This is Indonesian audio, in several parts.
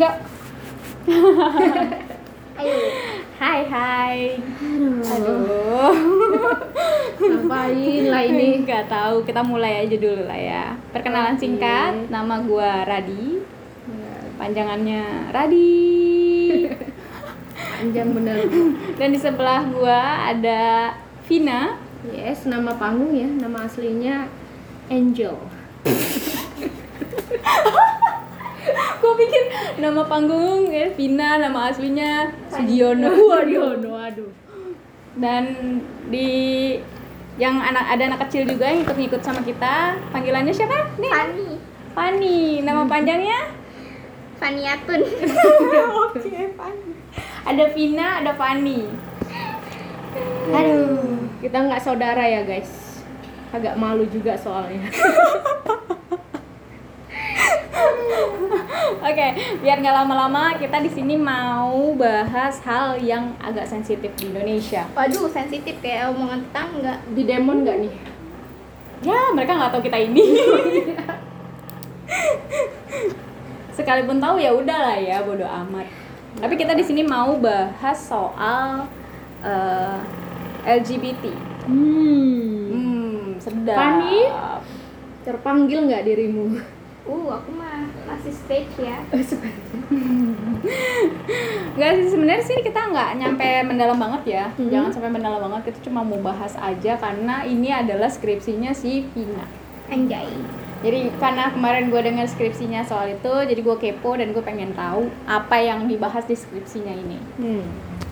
Ya. Ayo. Hai hai. Aduh. Aduh. Ngapain lah ini? Nggak tahu, kita mulai aja dulu lah ya. Perkenalan Oke. singkat, nama gua Radi. Panjangannya Radi. Panjang bener. Dan di sebelah gua ada Vina. Yes, nama panggung ya, nama aslinya Angel. Gua pikir nama panggung ya Vina, nama aslinya Sugiono. Waduh, waduh. Dan di yang anak ada anak kecil juga yang ikut-ikut sama kita. Panggilannya siapa? Nih. Fani. Fani. Nama panjangnya? Faniatun. Oke, Fani. Ada Vina, ada Fani. Aduh. Kita nggak saudara ya guys. Agak malu juga soalnya. Oke, biar nggak lama-lama kita di sini mau bahas hal yang agak sensitif di Indonesia. Waduh, sensitif kayak omongan tetangga. Di demon nggak nih? Ya, mereka nggak tahu kita ini. Sekalipun tahu ya udahlah ya, bodoh amat. Tapi kita di sini mau bahas soal eh, LGBT. Hmm. Hmm, sedap. Fani? Terpanggil nggak dirimu? Uh, aku mah masih stage ya. Enggak sih sebenarnya sih kita nggak nyampe mendalam banget ya. Hmm. Jangan sampai mendalam banget. Kita cuma mau bahas aja karena ini adalah skripsinya si Vina. Anjay. Jadi karena kemarin gue dengar skripsinya soal itu, jadi gue kepo dan gue pengen tahu apa yang dibahas di skripsinya ini. Hmm.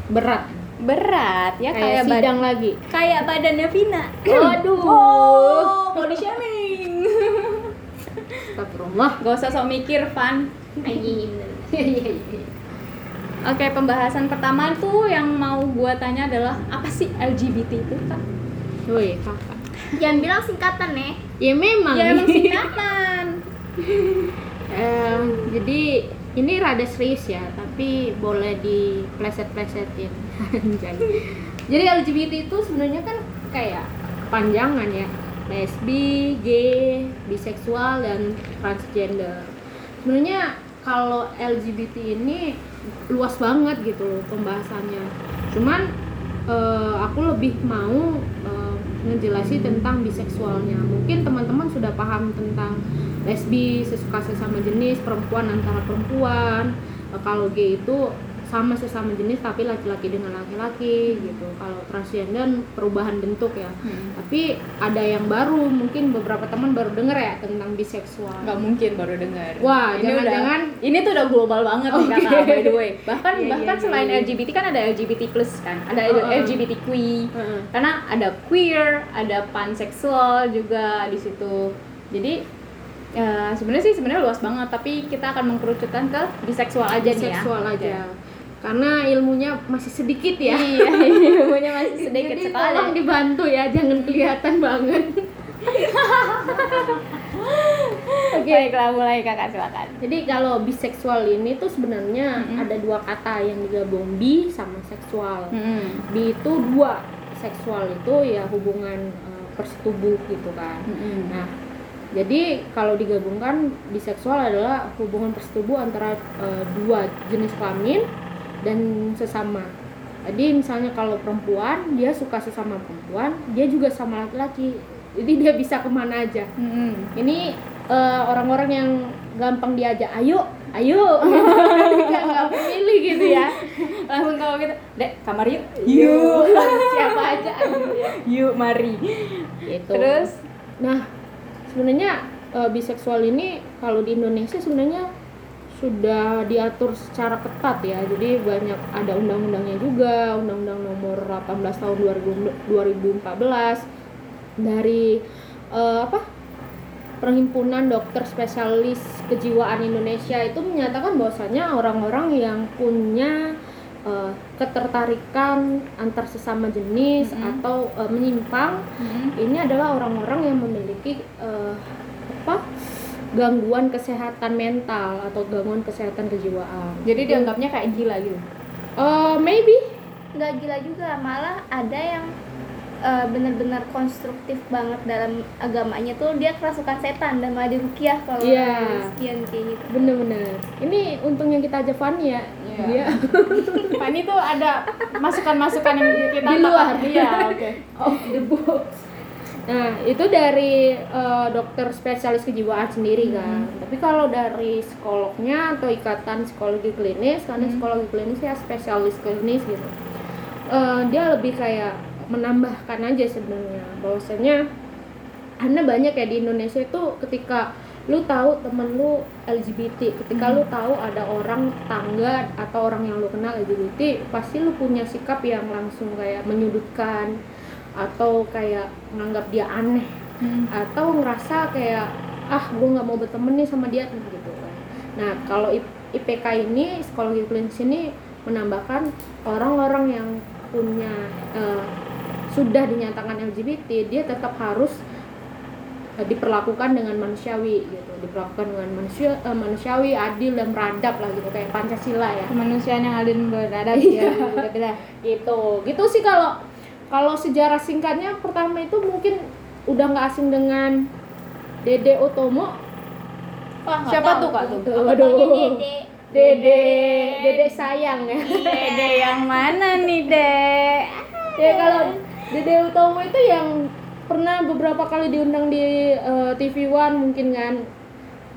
Berat. Berat ya Kayak kayak sidang lagi. kayak badannya Vina. Waduh. Oh, Astagfirullah. Gak usah sok mikir, Van. Oke, pembahasan pertama tuh yang mau gue tanya adalah apa sih LGBT itu, Kak? Woi, kakak. Jangan bilang singkatan ya. Ya memang. Ya emang nih. singkatan. Em, jadi ini rada serius ya, tapi boleh dipleset-plesetin. Jadi LGBT itu sebenarnya kan kayak panjangan ya, lesbi, gay, biseksual dan transgender. Sebenarnya kalau LGBT ini luas banget gitu loh pembahasannya. Cuman eh, aku lebih mau ngejelasin tentang biseksualnya. Mungkin teman-teman sudah paham tentang lesbi, sesuka sesama jenis, perempuan antara perempuan. Eh, kalau gay itu sama sesama jenis tapi laki-laki dengan laki-laki gitu. Kalau transgender perubahan bentuk ya. Hmm. Tapi ada yang baru, mungkin beberapa teman baru dengar ya tentang biseksual. Nggak mungkin baru dengar. Wah, Ini jangan-jangan- udah- ini tuh udah global banget nih Oke. kakak by the way. Bahkan Iya, bahkan iya, selain iya. LGBT kan ada LGBT plus kan, ada oh. LGBT queer. Heeh. Karena ada queer, ada panseksual juga di situ. Jadi ya, sebenarnya sih sebenarnya luas banget, tapi kita akan mengkerucutkan ke biseksual aja nih ya. Biseksual aja. Karena ilmunya masih sedikit ya. Iya, ilmunya masih sedikit Jadi sekali. tolong dibantu ya, jangan kelihatan banget. Oke, baiklah mulai kakak silakan. Jadi kalau biseksual ini tuh sebenarnya Mm-mm. ada dua kata yang digabung bi sama seksual. Hmm. Bi itu dua, seksual itu ya hubungan eh, persetubuh gitu kan. Hmm. Nah, jadi kalau digabungkan biseksual adalah hubungan persetubuh antara eh, dua jenis kelamin dan sesama. Jadi misalnya kalau perempuan dia suka sesama perempuan, dia juga sama laki-laki. Jadi dia bisa ke mana aja. Hmm. Ini eh, orang-orang yang gampang diajak, ayo, ayo, nggak nggak memilih gitu ya. Langsung kalau gitu, dek kamar yuk. Yuk, siapa aja. Yuk, mari. Gitu. Terus, Nah, sebenarnya eh, biseksual ini kalau di Indonesia sebenarnya sudah diatur secara ketat ya. Jadi banyak ada undang-undangnya juga, Undang-Undang Nomor 18 Tahun 2000 2014 dari eh, apa? Perhimpunan Dokter Spesialis Kejiwaan Indonesia itu menyatakan bahwasanya orang-orang yang punya eh, ketertarikan antar sesama jenis Mhm. atau eh, menyimpang ini adalah orang-orang yang memiliki eh, apa gangguan kesehatan mental atau gangguan kesehatan kejiwaan. jadi dianggapnya kayak gila gitu. Eh, maybe Nggak gila juga, malah ada yang eh, benar-benar konstruktif banget dalam agamanya tuh dia kerasukan setan dan malah dirukiah kalau Iya. Christian kayak gitu. bener-bener ini untungnya kita aja Fanny ya Iya. dia Fanny tuh ada masukan-masukan yang kita Di luar. Iya, oke. off the box. Nah, itu dari eh, dokter spesialis kejiwaan sendiri kan. Tapi kalau dari psikolognya atau ikatan psikologi klinis, karena psikologi klinis ya spesialis klinis gitu. Eh, dia lebih kayak menambahkan aja sebenarnya bahwasanya karena banyak ya di Indonesia itu ketika lu tahu temen lu LGBT, ketika lu tahu ada orang tangga atau orang yang lu kenal LGBT, pasti lu punya sikap yang langsung kayak menyudutkan atau kayak menganggap dia aneh Hmm. atau ngerasa kayak ah gue nggak mau berteman nih sama dia gitu kan. Nah kalau IPK ini psikologi klinis ini menambahkan orang-orang yang punya eh, sudah dinyatakan LGBT dia tetap harus eh, diperlakukan dengan manusiawi gitu diperlakukan dengan manusia eh, manusiawi adil dan beradab lah gitu kayak pancasila ya Kemanusiaan yang adil dan beradab Iya. ya. Gitu gitu sih kalau kalau sejarah singkatnya pertama itu mungkin udah nggak asing dengan Dede Otomo Wah, Siapa tuh, Kak, tuh? Aduh. Dede. Dede Dede sayang ya Dede yang mana nih, Dek? ya kalau Dede Utomo itu yang pernah beberapa kali diundang di eh, TV One mungkin kan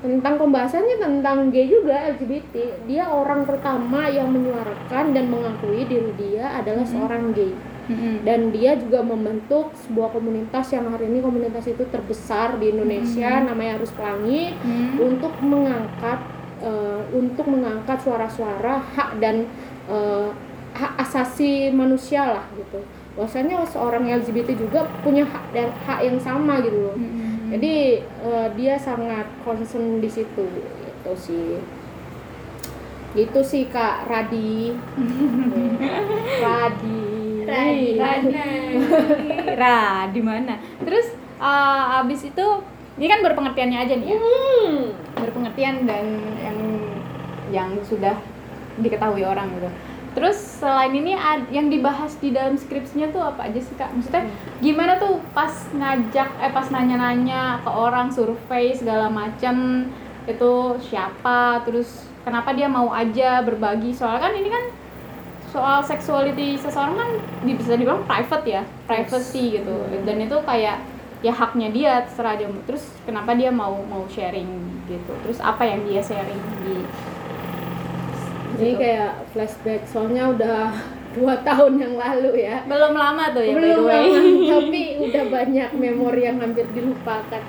tentang pembahasannya tentang gay juga LGBT dia orang pertama yang menyuarakan dan mengakui diri dia adalah seorang gay dan dia juga membentuk sebuah komunitas yang hari ini komunitas itu terbesar di Indonesia namanya Arus Pelangi Hmm. untuk mengangkat eh, untuk mengangkat suara-suara hak dan eh, hak asasi manusia lah gitu. Bahwasanya seorang LGBT juga punya hak dan hak yang sama gitu loh. Hmm. jadi eh, dia sangat concern di situ gitu sih. Gitu sih kak. Radi. Radi Radi. Ra, di mana? Terus uh, abis itu ini kan berpengertiannya aja nih ya. Hmm. Berpengertian dan yang yang sudah diketahui orang gitu. Terus selain ini yang dibahas di dalam skripsinya tuh apa aja sih kak? Maksudnya gimana tuh pas ngajak eh pas nanya-nanya ke orang survei segala macam itu siapa terus kenapa dia mau aja berbagi soalnya kan ini kan soal sexuality seseorang kan bisa dibilang private ya privacy gitu. Dan itu kayak ya haknya dia terserah dia terus kenapa dia mau mau sharing gitu. Terus apa yang dia sharing di ini gitu. kayak flashback soalnya udah dua tahun yang lalu ya. Belum lama tuh ya by the belum way. lama, tapi udah banyak memori yang hampir dilupakan.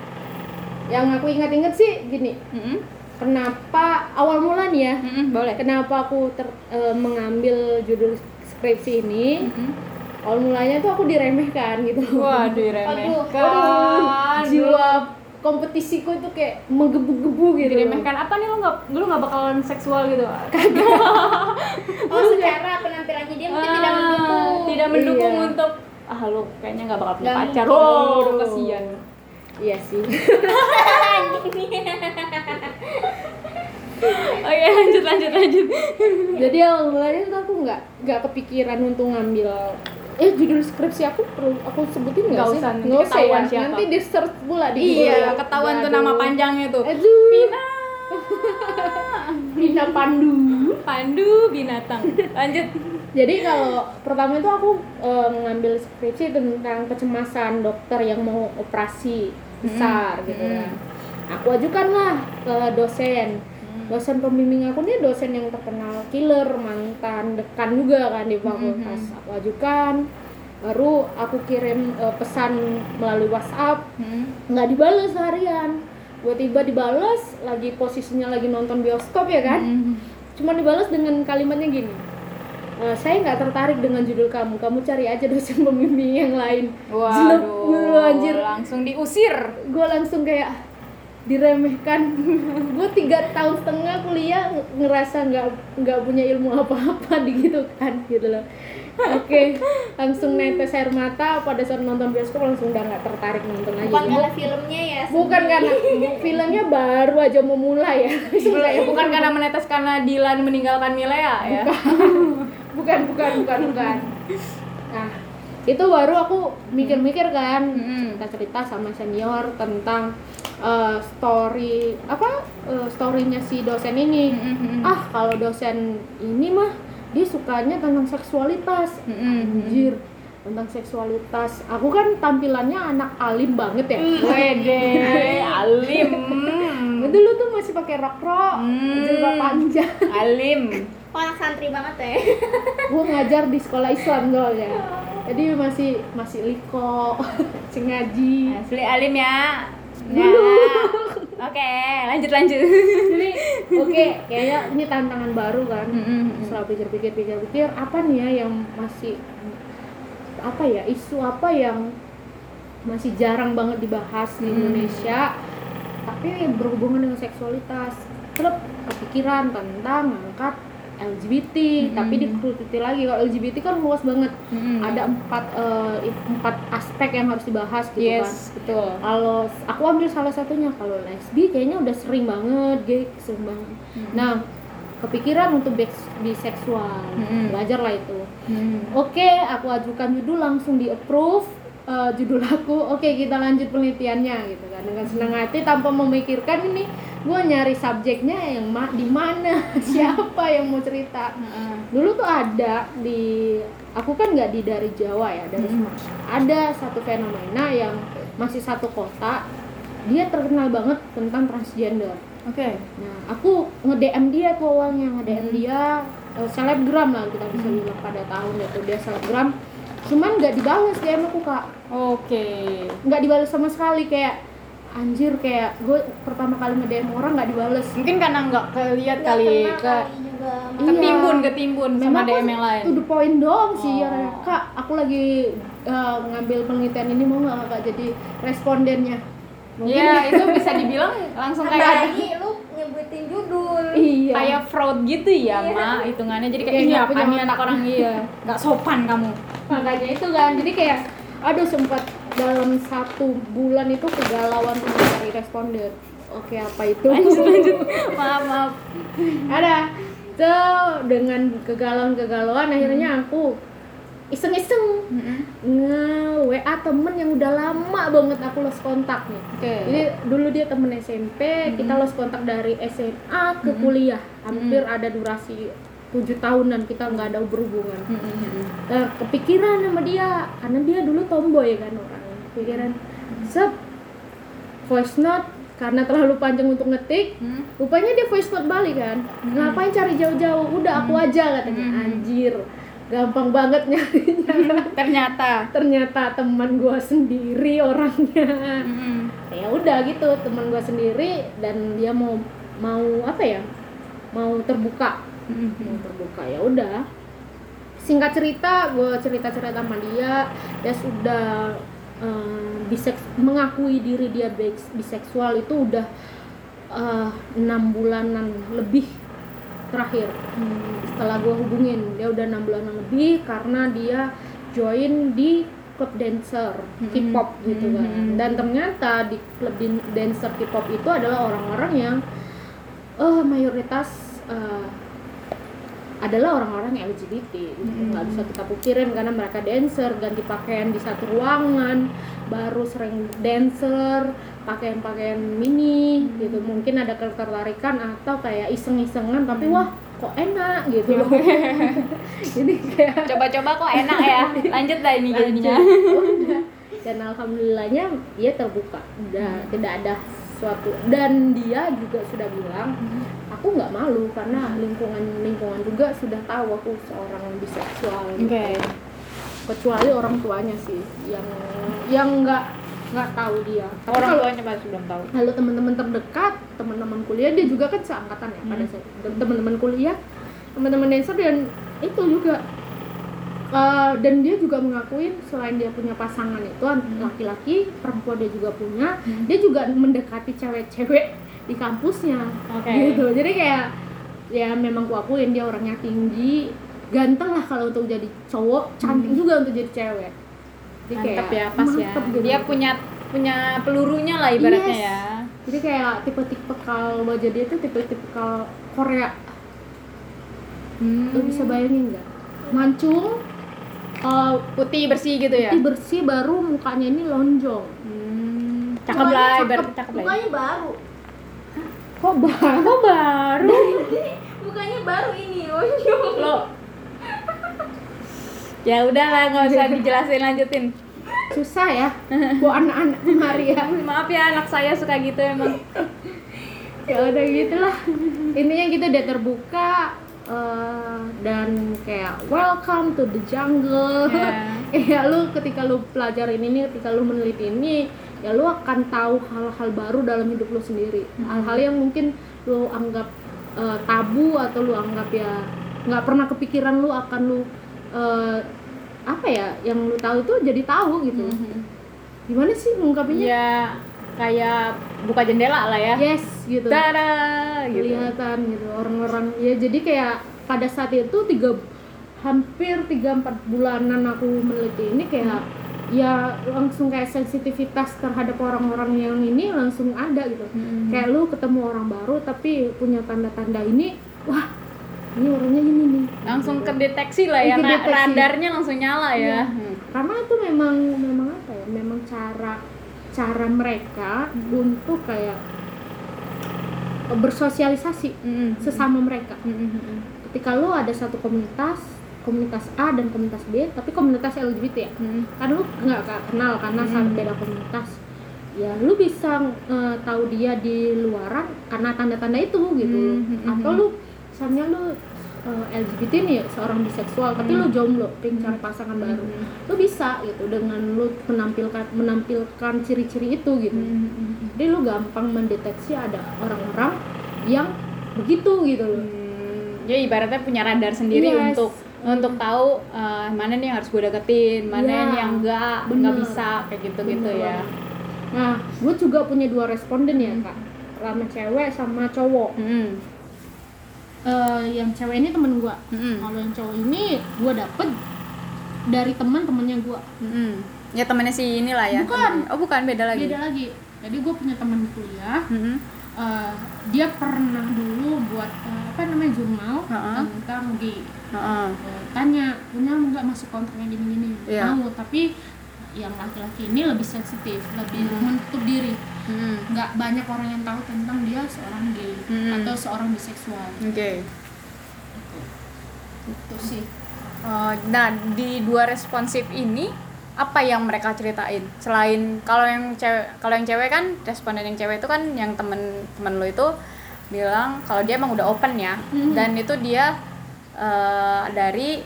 Yang aku ingat-ingat sih gini Mm-mm. Kenapa awal mula nih ya Mm-mm, boleh. Kenapa aku ter- eh, mengambil judul skripsi ini? Mm-mm. awal mulanya tuh aku diremehkan gitu. Wah Aduh, diremehkan. jiwa kompetisiku itu kayak menggebu-gebu gitu. Diremehkan. Apa nih lu nggak lu nggak bakalan seksual gitu? Oh, secara penampilannya dia mungkin tidak Ah, mendukung. tidak mendukung Iya. untuk ah lu kayaknya nggak bakal punya pacar. oh udah kasihan iya sih. Oke lanjut lanjut lanjut. Jadi awal mulanya tuh aku nggak nggak kepikiran untuk ngambil eh judul skripsi aku perlu aku sebutin nggak sih? usah, nanti nggak usah ya siapa. nanti di search pula di iya Google. ketahuan tuh nama panjangnya tuh. Aduh. Pina Pina Pandu. Pandu binatang. Lanjut. Jadi kalau pertama itu aku eh, mengambil skripsi tentang kecemasan dokter yang mau operasi besar gitu Hmm. kan aku ajukanlah ke dosen dosen pembimbing aku nih dosen yang terkenal killer mantan dekan juga kan di fakultas Hmm. aku ajukan baru aku kirim eh, pesan melalui WhatsApp Hmm. nggak dibalas seharian gue tiba dibalas lagi posisinya lagi nonton bioskop ya kan Hmm. cuma dibalas dengan kalimatnya gini "Eh, saya nggak tertarik dengan judul kamu. Kamu cari aja dosen pembimbing yang lain. Waduh, anjir. langsung diusir. gue langsung kayak diremehkan. Gue tiga tahun setengah kuliah ng- ngerasa nggak nggak punya ilmu apa-apa di gitu kan gitu loh. Oke langsung netes air mata. Pada saat nonton bioskop langsung udah nggak tertarik nonton lagi. Bukan karena filmnya ya. bukan karena filmnya baru aja mau mulai ya. Sebelah- bukan karena menetes karena Dilan meninggalkan Milea ya. bukan bukan bukan bukan nah itu baru aku mikir-mikir kan Mm-mm. cerita-cerita sama senior tentang eh, story apa eh, storynya si dosen ini ah kalau dosen ini mah dia sukanya tentang seksualitas anjir tentang seksualitas aku kan tampilannya anak alim banget ya Wede, alim. Dulu tuh masih pakai rok rok Hmm. jilbab panjang Alim. Oh, anak santri banget ya. gue ngajar di sekolah Islam soalnya jadi masih masih liko masih ngaji Asli alim ya. Ya. Oke, lanjut lanjut. jadi oke kayaknya ini tantangan baru kan Mm-mm. setelah pikir-pikir pikir-pikir apa nih ya yang masih apa ya isu apa yang masih jarang banget dibahas di Hmm. Indonesia tapi berhubungan dengan seksualitas terus kepikiran tentang angkat LGBT Hmm. tapi dikerucuti lagi kalau LGBT kan luas banget Mm-mm. ada empat eh, empat aspek yang harus dibahas gitu kan Yes, betul. kalau aku ambil salah satunya kalau lesbi kayaknya udah sering banget gay sering banget nah kepikiran untuk bis- biseksual Mm-mm. belajar lah itu Mm. oke aku ajukan judul langsung di approve eh, judul aku oke kita lanjut penelitiannya gitu kan dengan senang hati tanpa memikirkan ini gue nyari subjeknya yang ma- di mana siapa yang mau cerita dulu tuh ada di aku kan nggak di dari Jawa ya dari Hmm. Sumatera ada satu fenomena yang masih satu kota dia terkenal banget tentang transgender Oke. nah aku nge DM dia tuh awalnya nge DM Hmm. dia eh, selebgram lah kita bisa bilang pada tahun itu dia selebgram cuman nggak dibalas DM aku kak Oke. nggak dibalas sama sekali kayak anjir kayak gue pertama kali nge DM orang nggak dibales Mungkin karena nggak kelihat Nggak kali ke kali juga. Iya. ketimbun ketimbun sama Memang DM yang lain. to the point doang sih ya Oh. kak aku lagi uh, ngambil penelitian ini mau nggak kakak jadi respondennya Mungkin- Ya, itu bisa dibilang langsung kayak lu nyebutin judul. iya kayak fraud gitu ya, Iya. Ma, hitungannya. Jadi kayak ini apa otak." anak orang iya, nggak sopan kamu. makanya itu kan jadi kayak aduh sempat dalam satu bulan itu kegalauan untuk mencari responden oke apa itu Lanjut lanjut. Maaf maaf. ada so dengan kegalauan-kegalauan akhirnya aku iseng-iseng Mm-mm. nge WA temen yang udah lama banget aku lost kontak nih Oke. Jadi dulu dia temen SMP, kita Mhm. lost kontak dari SMA ke Mhm. kuliah. Hampir Mhm. ada durasi tujuh tahunan kita nggak ada berhubungan. Mm-mm. Nah, kepikiran sama dia, karena dia dulu tomboy kan orangnya. Kepikiran, sep, voice note karena terlalu panjang untuk ngetik. Hmm? Rupanya dia voice note balik kan. Ngapain cari jauh-jauh? Udah aku aja katanya. Mhm. Anjir, gampang banget nyarinya. Ternyata. Ternyata teman gua sendiri orangnya Mm-mm. ya udah gitu teman gue sendiri dan dia mau mau apa ya mau terbuka mau Mm-mm. terbuka ya udah singkat cerita gue cerita cerita sama dia dia sudah eh, biseks mengakui diri dia bis- biseksual itu udah eh, enam bulanan lebih terakhir Hmm, setelah gue hubungin dia udah enam bulanan lebih karena dia join di klub dancer Mhm. K-pop gitu kan Mhm. dan ternyata di klub dancer K-pop itu adalah orang-orang yang eh mayoritas eh, adalah orang-orang LGBT gitu. Mhm. nggak bisa kita pukirin karena mereka dancer ganti pakaian di satu ruangan baru sering dancer pakaian-pakaian mini gitu. Mungkin ada ketertarikan atau kayak iseng-isengan tapi wah kok enak gitu loh. Jadi kayak Coba-coba kok enak ya. Lanjut lah ini jadinya. Dan alhamdulillahnya dia terbuka. Udah tidak ada suatu. Dan dia juga sudah bilang aku nggak malu karena lingkungan lingkungan juga sudah tahu aku seorang biseksual gitu. Oke. kecuali orang tuanya sih yang yang nggak nggak tahu dia Tapi Orang kalau tuanya masih belum tahu. lalu teman-teman terdekat teman-teman kuliah dia juga kan seangkatan ya pada Hmm. saat dan teman-teman kuliah teman-teman dancer dan itu juga Uh, dan dia juga mengakuin selain dia punya pasangan itu Hmm. laki-laki perempuan dia juga punya Hmm. dia juga mendekati cewek-cewek di kampusnya Oke. gitu jadi kayak ya memang kuakuin dia orangnya tinggi ganteng lah kalau untuk jadi cowok cantik Hmm. juga untuk jadi cewek jadi Mantap ya, pas ya. gitu. Dia punya punya pelurunya lah ibaratnya Yes. ya. Jadi kayak tipe-tipe kalau wajah dia tuh tipe-tipe kalau Korea. Hmm. Lu bisa bayangin nggak? Mancung, eh, putih bersih gitu ya putih bersih baru mukanya ini lonjong hmm, cakep lah cakep, ibarat cakep lah ya. mukanya baru kok baru kok baru mukanya baru ini lonjong lo ya udah lah nggak usah dijelasin lanjutin. Susah ya buat anak-anak kemari ya. Maaf ya anak saya suka gitu emang. Ya udah gitulah. Intinya gitu dia terbuka eh, dan kayak welcome to the jungle. Ya. ya lu ketika lu pelajarin ini ketika lu meneliti ini ya lu akan tahu hal-hal baru dalam hidup lu sendiri. Hal-hal yang mungkin lu anggap eh, tabu atau lu anggap ya nggak pernah kepikiran lu akan lu eh, apa ya yang lu tahu itu jadi tahu gitu. Gimana sih mengungkapinya ya kayak buka jendela lah ya. Yes gitu. Tada, gitu. kelihatan gitu orang-orang. Ya jadi kayak pada saat itu tiga hampir tiga empat bulanan aku meneliti ini kayak ya langsung kayak sensitivitas terhadap orang-orang yang ini langsung ada gitu. Mm-mm. kayak lu ketemu orang baru tapi punya tanda-tanda ini wah ini orangnya ini nih langsung Gitu. kedeteksi lah ya. Nah, radarnya langsung nyala ya Iya. Hmm. karena itu memang memang apa ya memang cara cara mereka untuk kayak bersosialisasi Mm-mm. sesama mereka Mm-mm. ketika lu ada satu komunitas komunitas A dan komunitas B tapi komunitas LGBT ya Mm-mm. kan lu nggak kenal karena Hmm. saling beda komunitas ya lu bisa eh, tahu dia di luaran karena tanda-tanda itu gitu. Hmm, hmm, atau hmm. lu misalnya lu eh, LGBT nih seorang biseksual tapi lu jomblo pengen cari pasangan baru Hmm. lu bisa gitu dengan lu menampilkan menampilkan ciri-ciri itu gitu Mm-mm. jadi lu gampang mendeteksi ada orang-orang yang begitu gitu loh Hmm, ya ibaratnya punya radar sendiri Yes. untuk untuk tahu eh, mana nih yang harus gue deketin, mana nih yang enggak bener. nggak bisa kayak gitu gitu ya. Nah, gue juga punya dua responden ya kak, sama cewek sama cowok. Mm-mm. Eh, yang cewek ini temen gue, Mm-mm. kalau yang cowok ini gue dapet dari teman temennya gue. Mm-mm. Ya temennya si inilah ya. Bukan. temennya. Oh bukan beda lagi. Beda lagi. Jadi gue punya teman kuliah, Mm-mm. eh, dia pernah dulu buat eh, apa namanya jurnal Ha-ha. tentang gay. Heeh. Eh, tanya punya nggak masuk kontraknya gini-gini? Iya. Mau, tapi yang laki-laki ini lebih sensitif, lebih menutup diri. Mm-mm. nggak banyak orang yang tahu tentang dia seorang gay Hmm. atau seorang biseksual Oke. itu sih Oh, nah di dua responsif ini apa yang mereka ceritain selain kalau yang cewek kalau yang cewek kan responden yang cewek itu kan yang temen temen lo itu bilang kalau dia emang udah open ya Mhm. dan itu dia eh, dari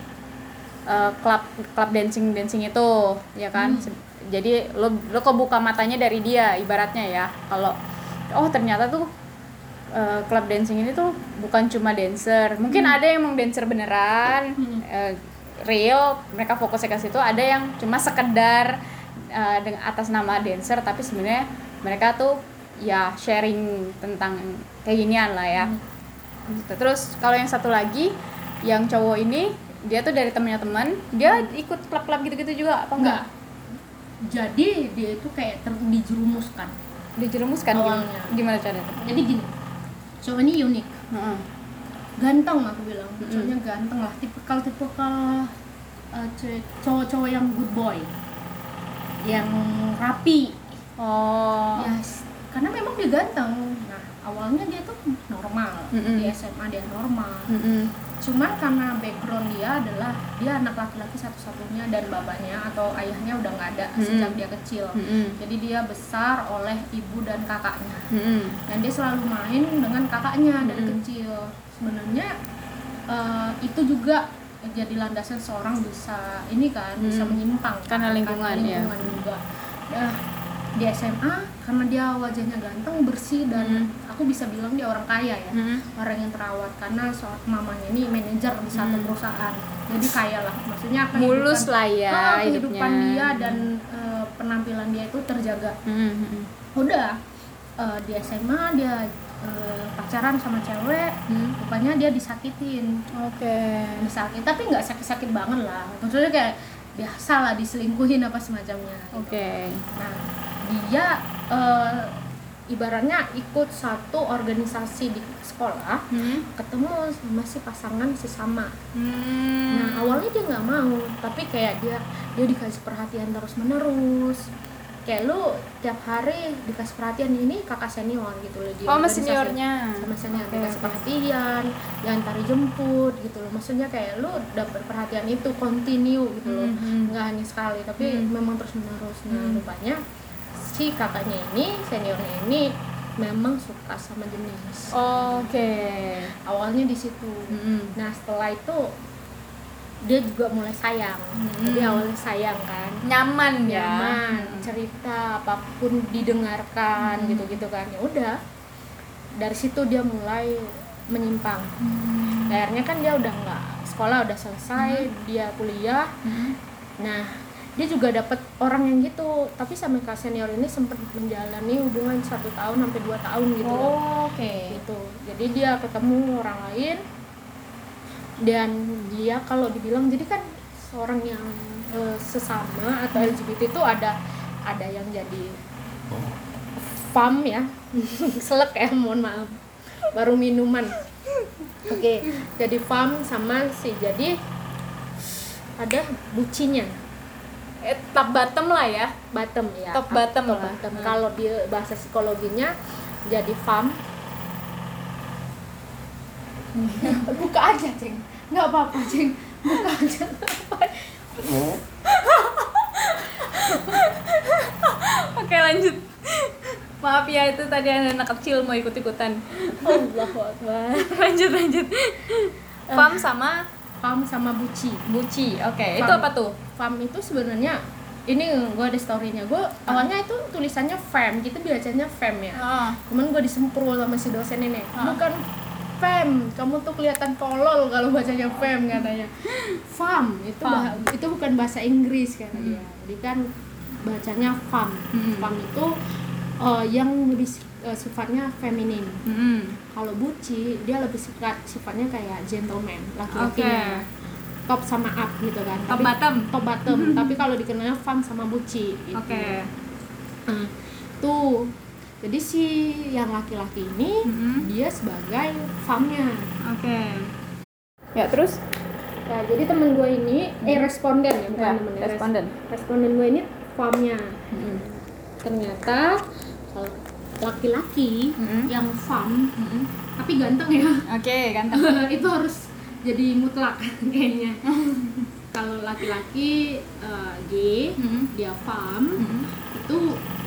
eh, klub klub dancing dancing itu ya kan Hmm. Jadi lo lo kebuka matanya dari dia ibaratnya ya. Kalau oh ternyata tuh klub dancing ini tuh bukan cuma dancer. Mungkin ada yang emang dancer beneran Hmm. eh, real mereka fokusnya ke situ. Ada yang cuma sekedar eh, dengan atas nama dancer tapi sebenarnya mereka tuh ya sharing tentang kayak ginian lah ya. Gitu. terus kalau yang satu lagi yang cowok ini dia tuh dari temennya teman dia ikut klub-klub gitu-gitu juga apa enggak enggak jadi dia itu kayak ter dijerumuskan dijerumuskan Awalnya. gimana caranya jadi gini cowok ini unik Heeh. ganteng aku bilang cowoknya ganteng lah tipikal tipikal uh, ce- cowok-cowok yang good boy yang rapi oh Yes, karena memang dia ganteng. Nah, awalnya dia tuh normal. Mm-mm. Di SMA dia normal. Mm-mm. Cuman karena background dia adalah dia anak laki-laki satu-satunya dan bapaknya atau ayahnya udah nggak ada Mm-mm. sejak dia kecil. Mm-mm. Jadi dia besar oleh ibu dan kakaknya. Mm-mm. Dan dia selalu main dengan kakaknya dari Mm-mm. kecil. Sebenarnya eh, itu juga jadi landasan seorang bisa ini kan bisa Mm. menyimpang Karena lingkungan, ya. lingkungan juga. Nah, di SMA karena dia wajahnya ganteng bersih dan Mm. aku bisa bilang dia orang kaya ya Mm-mm. orang yang terawat karena so mamanya ini manajer di satu Hmm. perusahaan jadi kaya lah maksudnya mulus lah ya Ah, hidupnya kehidupan dia dan eh, penampilan dia itu terjaga Mm-mm. Mm-mm. udah eh, di SMA dia eh, pacaran sama cewek Mm. rupanya dia disakitin oke disakit tapi nggak sakit-sakit banget lah maksudnya kayak biasa lah diselingkuhin apa semacamnya gitu. oke nah dia eh, ibaratnya ikut satu organisasi di sekolah Hmm. ketemu sama si pasangan sesama Hmm. Nah awalnya dia nggak mau, tapi kayak dia dia dikasih perhatian terus menerus. Kayak lu tiap hari dikasih perhatian ini kakak senior gitu loh di Oh, sama seniornya. Sama senior Oke, dikasih oke. perhatian, diantar jemput gitu loh. Maksudnya kayak lu dapat perhatian itu continue gitu loh, Mhm. nggak hanya sekali, tapi Hmm. memang terus menerus. Nah Hmm. rupanya si kakaknya ini seniornya ini memang suka sama jenis. Oke. Awalnya di situ. Mm-mm. Nah setelah itu dia juga mulai sayang. Hmm. Jadi awalnya sayang kan, Nyaman ya. nyaman, cerita apa pun didengarkan Hmm. gitu-gitu kan. Ya udah. Dari situ dia mulai menyimpang. Hmm. Akhirnya kan dia udah nggak sekolah udah selesai, dia kuliah. Hmm. Nah dia juga dapat orang yang gitu. Tapi sama kak senior ini sempat menjalani hubungan satu tahun sampai dua tahun gitu Oh, Oke. gitu. Jadi dia ketemu orang lain dan dia kalau dibilang jadi kan seorang yang eh, sesama atau LGBT itu ada ada yang jadi fam ya. Selek ya mohon maaf. Baru minuman. Oke. Jadi fam sama si jadi ada bucinya Eh, top bottom lah ya. bottom ya Top bottom top lah. bottom. Hmm. kalau di bahasa psikologinya jadi fam buka aja ceng nggak apa-apa ceng buka aja Oke lanjut. Maaf ya itu tadi ada anak kecil mau ikut-ikutan. Allahu Akbar lanjut lanjut. Fam sama fam sama buci buci. Oke, itu Fam. apa tuh? fam itu sebenarnya ini gue ada storynya gue awalnya itu tulisannya fem kita bacanya fem ya Ah. cuman gue disemprot sama si dosen ini Ah. bukan fem kamu tuh kelihatan tolol kalau bacanya fem katanya fam itu Fam. bah- itu bukan bahasa Inggris kata dia jadi kan bacanya fam Hmm. fam itu eh, yang lebih eh, sifatnya feminin Hmm. kalau buci dia lebih sifat sifatnya kayak gentleman Oke. laki-lakinya top sama up gitu kan Top Tapi- bottom. top bottom tapi kalau dikenalnya fam sama buci gitu. Oke. Nah, tuh jadi si yang laki-laki ini Mhm. dia sebagai famnya Oke. Ya terus? ya jadi temen gue ini eh responden ya bukan Ya, temen ya, res- responden. responden gue ini famnya ternyata kalau laki-laki Mhm. yang fam tapi ganteng ya Oke, ganteng. itu harus jadi mutlak kayaknya kalau laki-laki eh, gay Mhm. dia fam Mhm. itu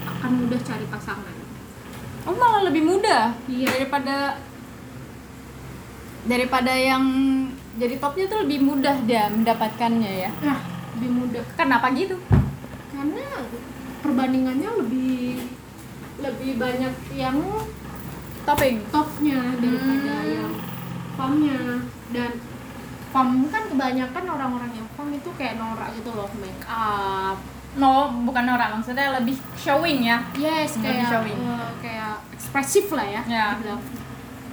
akan mudah cari pasangan Oh malah lebih mudah Iya. daripada daripada yang jadi topnya tuh lebih mudah dia mendapatkannya ya. nah lebih mudah Kenapa gitu? karena perbandingannya lebih lebih banyak yang Topping. topnya daripada Hmm. yang famnya dan fam kan kebanyakan orang-orang yang fam itu kayak norak gitu loh make up No, bukan orang maksudnya lebih showing ya. yes Lebih kayak showing. eh, kayak ekspresif lah ya.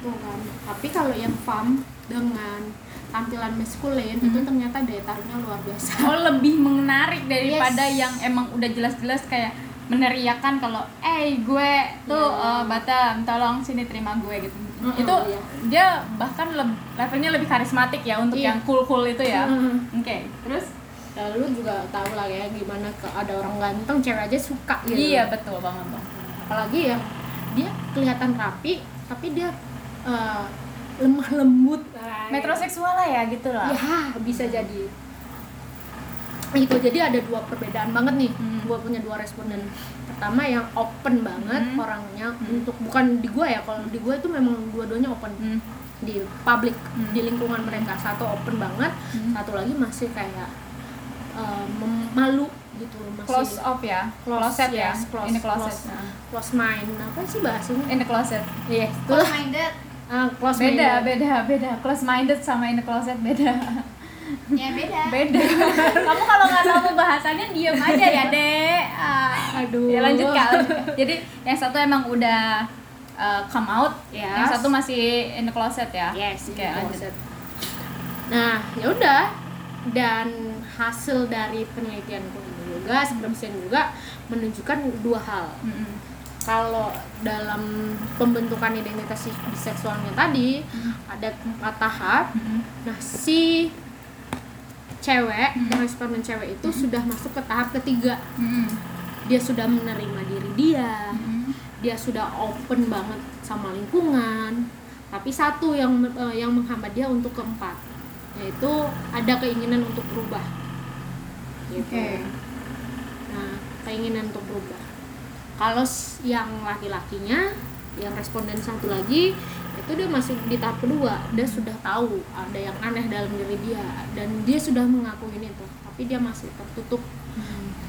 Tuh kan tapi kalau yang fam dengan tampilan maskulin itu ternyata daya tariknya luar biasa Oh lebih menarik daripada Yes. yang emang udah jelas-jelas kayak meneriakan kalau eh gue tuh Iya. eh, Batam tolong sini terima gue gitu. Mm-mm, itu iya. dia bahkan leb- levelnya lebih karismatik ya untuk Iya. yang cool-cool itu ya. Mm. Oke, terus Ya, lu juga tahu lah ya gimana ke ada orang ganteng cewek aja suka gitu iya betul banget bang. apalagi ya dia kelihatan rapi tapi dia eh, lemah lembut Metroseksual lah ya gitu lah. ya bisa jadi itu jadi ada dua perbedaan banget nih Hmm. gua punya dua responden pertama yang open banget Hmm. orangnya Hmm. untuk bukan di gua ya kalau di gua itu memang dua-duanya open Hmm. di publik Hmm. di lingkungan mereka satu open banget Hmm. satu lagi masih kayak eh, mem- malu gitu masih Close off ya. Close, closet ya. yes, close, In the closet. close. Nah. close mind apa sih bahasanya In the closet. yes itulah minded Ah, close Beda, minded. beda, beda. Close minded sama in the closet beda. ya beda beda. Kamu kalau nggak tahu bahasannya diem aja ya, Dek. Ah. aduh Ya lanjut Kak. Jadi yang satu emang udah uh, come out, Yes. yang satu masih in the closet ya. yes Oke, in the lanjut. closet. nah ya udah dan hasil dari penelitianku juga skripsian juga menunjukkan dua hal Mm-mm. kalau dalam pembentukan identitas biseksualnya tadi ada empat tahap nah si cewek yang responden cewek itu sudah masuk ke tahap ketiga. Dia sudah menerima diri dia. Dia sudah open banget sama lingkungan. Tapi satu yang eh, yang menghambat dia untuk keempat yaitu ada keinginan untuk berubah. Gitu. Oke. nah keinginan untuk berubah. Kalau yang laki-lakinya yang responden satu lagi itu dia masih di tahap kedua. Dia sudah tahu ada yang aneh dalam diri dia. Dan dia sudah mengakui itu. Tapi dia masih tertutup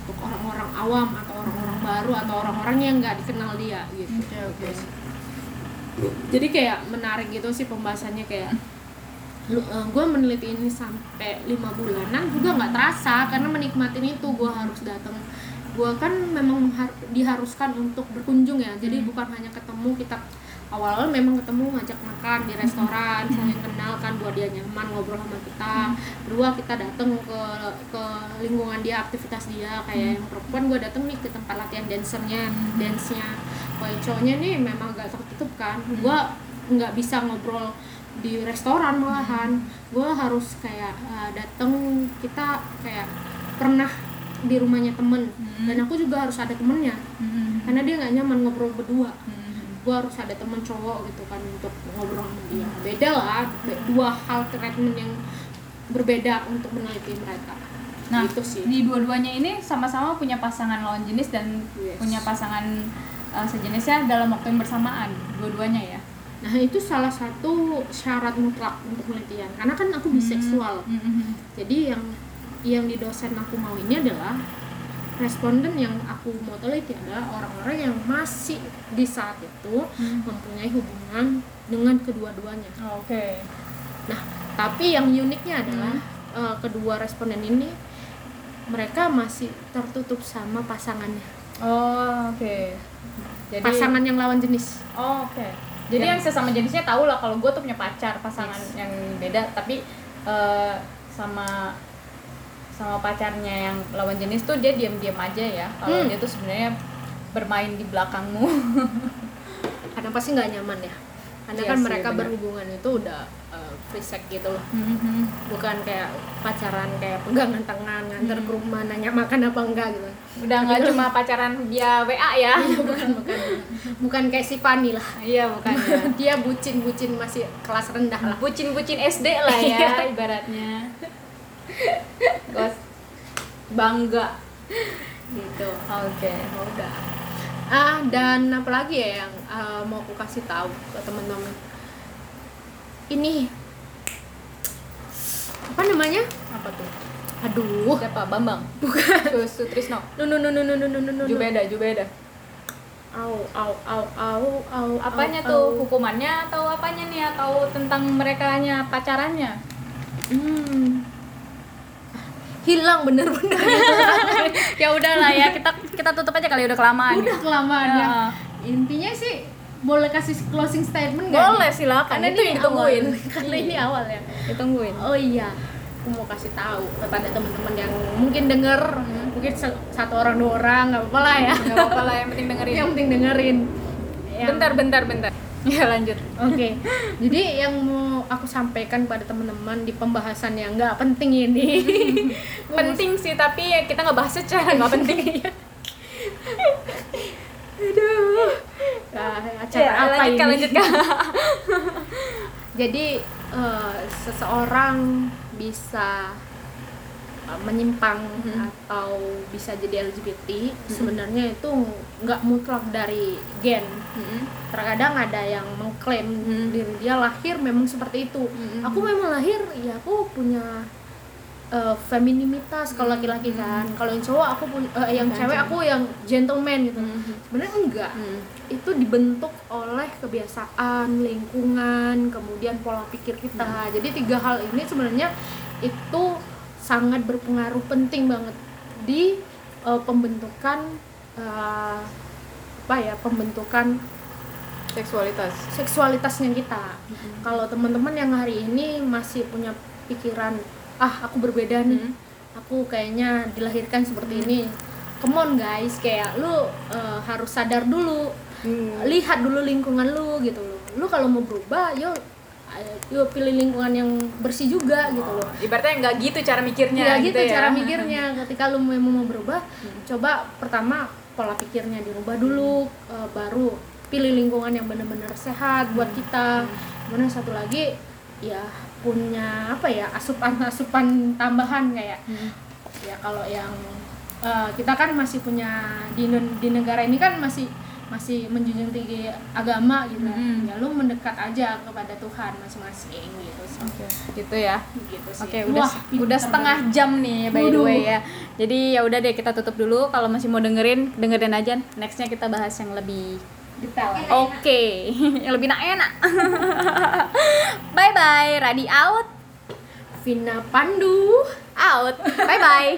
untuk orang-orang awam atau orang-orang baru atau orang-orang yang nggak dikenal dia gitu. Oke, oke. jadi kayak menarik gitu sih pembahasannya kayak gue meneliti ini sampai lima bulanan juga nggak terasa karena menikmatin itu. Gue harus datang gue kan memang har- diharuskan untuk berkunjung ya. Jadi bukan hanya ketemu kita awal-awal memang ketemu ngajak makan di restoran saling kenal kan buat dia nyaman ngobrol sama kita. Kedua kita datang ke ke lingkungan dia aktivitas dia. Kayak yang perempuan gue datang nih ke tempat latihan dancernya dance-nya. Kalau yang cowoknya nih memang agak tertutup kan. Gue nggak bisa ngobrol di restoran malahan. Gue harus kayak uh, datang kita kayak pernah di rumahnya temen. Dan aku juga harus ada temennya. Karena dia nggak nyaman ngobrol berdua gue harus ada temen cowok gitu kan untuk ngobrol sama dia beda lah dua hal treatment yang berbeda untuk meneliti mereka Nah, gitu sih di dua-duanya ini sama-sama punya pasangan lawan jenis dan Yes. punya pasangan uh, sejenisnya dalam waktu yang bersamaan, dua-duanya ya. nah itu salah satu syarat mutlak untuk penelitian karena kan aku biseksual Mm-mm. jadi yang yang di dosen aku mau ini adalah responden yang aku mau teliti adalah orang-orang yang masih di saat itu mempunyai hubungan dengan kedua-duanya Oh, Oke. nah tapi yang uniknya adalah eh, kedua responden ini mereka masih tertutup sama pasangannya Oh, oke. Jadi pasangan yang lawan jenis Oh, oke. Jadi Ya. yang sesama jenisnya tahu lah kalau gue tuh punya pacar, pasangan Yes. yang beda, tapi eh, sama sama pacarnya yang lawan jenis tuh dia diam-diam aja ya. Kalau Hmm. dia tuh sebenarnya bermain di belakangmu. kadang pasti nggak nyaman ya karena Iya kan sih, mereka benar. berhubungan itu udah eh, free sex gitu loh Mhm. bukan kayak pacaran kayak pegangan tangan nganter ke rumah nanya makan apa enggak gitu Udah nggak cuma pacaran via WA ya. bukan bukan bukan kayak si Fanny lah Iya, bukan ya. dia bucin bucin masih kelas rendah lah Bucin-bucin SD lah ya ibaratnya. Gos bangga. gitu Oke. Oh, udah ah dan apalagi ya yang eh, mau aku kasih tahu ke teman-teman ini apa namanya Apa tuh? aduh Siapa? Bambang. Bukan. Sutrisno. no no no no no no no no no Jubeda, Jubeda. au au au au au Apanya au, tuh? au. Hukumannya atau apanya nih? Atau tentang merekanya pacarannya? hmm. Hilang bener-bener ya udahlah ya, kita kita tutup aja kali udah kelamaan. udah kelamaan ya Ya. intinya sih boleh kasih closing statement nggak Boleh silakan. karena itu yang ditungguin. awal. karena ini awal ya Ditungguin. oh iya aku mau kasih tahu kepada teman-teman yang mungkin denger mungkin sa- satu orang dua orang nggak apa-apa lah ya Gak apa-apa lah, yang penting dengerin. yang penting dengerin Bentar, bentar, bentar. Ya lanjut. Oke, jadi yang mau aku sampaikan pada teman-teman di pembahasan yang nggak penting ini, penting sih, tapi ya kita nggak bahas secara nggak penting. aduh, Nah, acara Ya, apa lanjutkan, ini? lanjutkan. Jadi eh, seseorang bisa menyimpang Mhm. atau bisa jadi LGBT sebenarnya itu nggak mutlak dari gen. Terkadang ada yang mengklaim Mhm. diri dia lahir memang seperti itu. Mhm. Aku memang lahir ya aku punya eh, femininitas kalau laki-laki kan. Kalau yang cowok aku punya eh, yang Bukan cewek aku yang gentleman gitu. Mhm. Sebenarnya enggak itu dibentuk oleh kebiasaan, lingkungan, kemudian pola pikir kita. Jadi tiga hal ini sebenarnya itu sangat berpengaruh penting banget di uh, pembentukan uh, apa ya pembentukan Seksualitas. seksualitasnya kita. Kalau teman-teman yang hari ini masih punya pikiran ah aku berbeda nih, Hmm. aku kayaknya dilahirkan seperti ini, come on guys kayak lu eh, harus sadar dulu Hmm. lihat dulu lingkungan lu gitu lu kalau mau berubah yuk eh, yuk pilih lingkungan yang bersih juga gitu loh. Ibaratnya nggak gitu cara mikirnya ya gitu, gitu ya. cara mikirnya. Ketika lu memang mau berubah coba pertama pola pikirnya dirubah dulu eh, baru pilih lingkungan yang benar-benar sehat buat kita. Kemudian satu lagi ya punya apa ya asupan-asupan tambahan kayak Hmm. ya kalau yang eh, kita kan masih punya di di negara ini kan masih masih menjunjung tinggi agama gitu Mm-mm. ya lu mendekat aja kepada Tuhan masing-masing gitu sih Oke, gitu ya. gitu sih Oke, udah Wah, udah setengah banget. jam nih by the Waduh. way ya. Jadi ya udah deh kita tutup dulu. Kalau masih mau dengerin, dengerin aja. Nextnya kita bahas yang lebih detail oke, yang lebih enak. bye bye, Radi out, Vina Pandu out. Bye bye.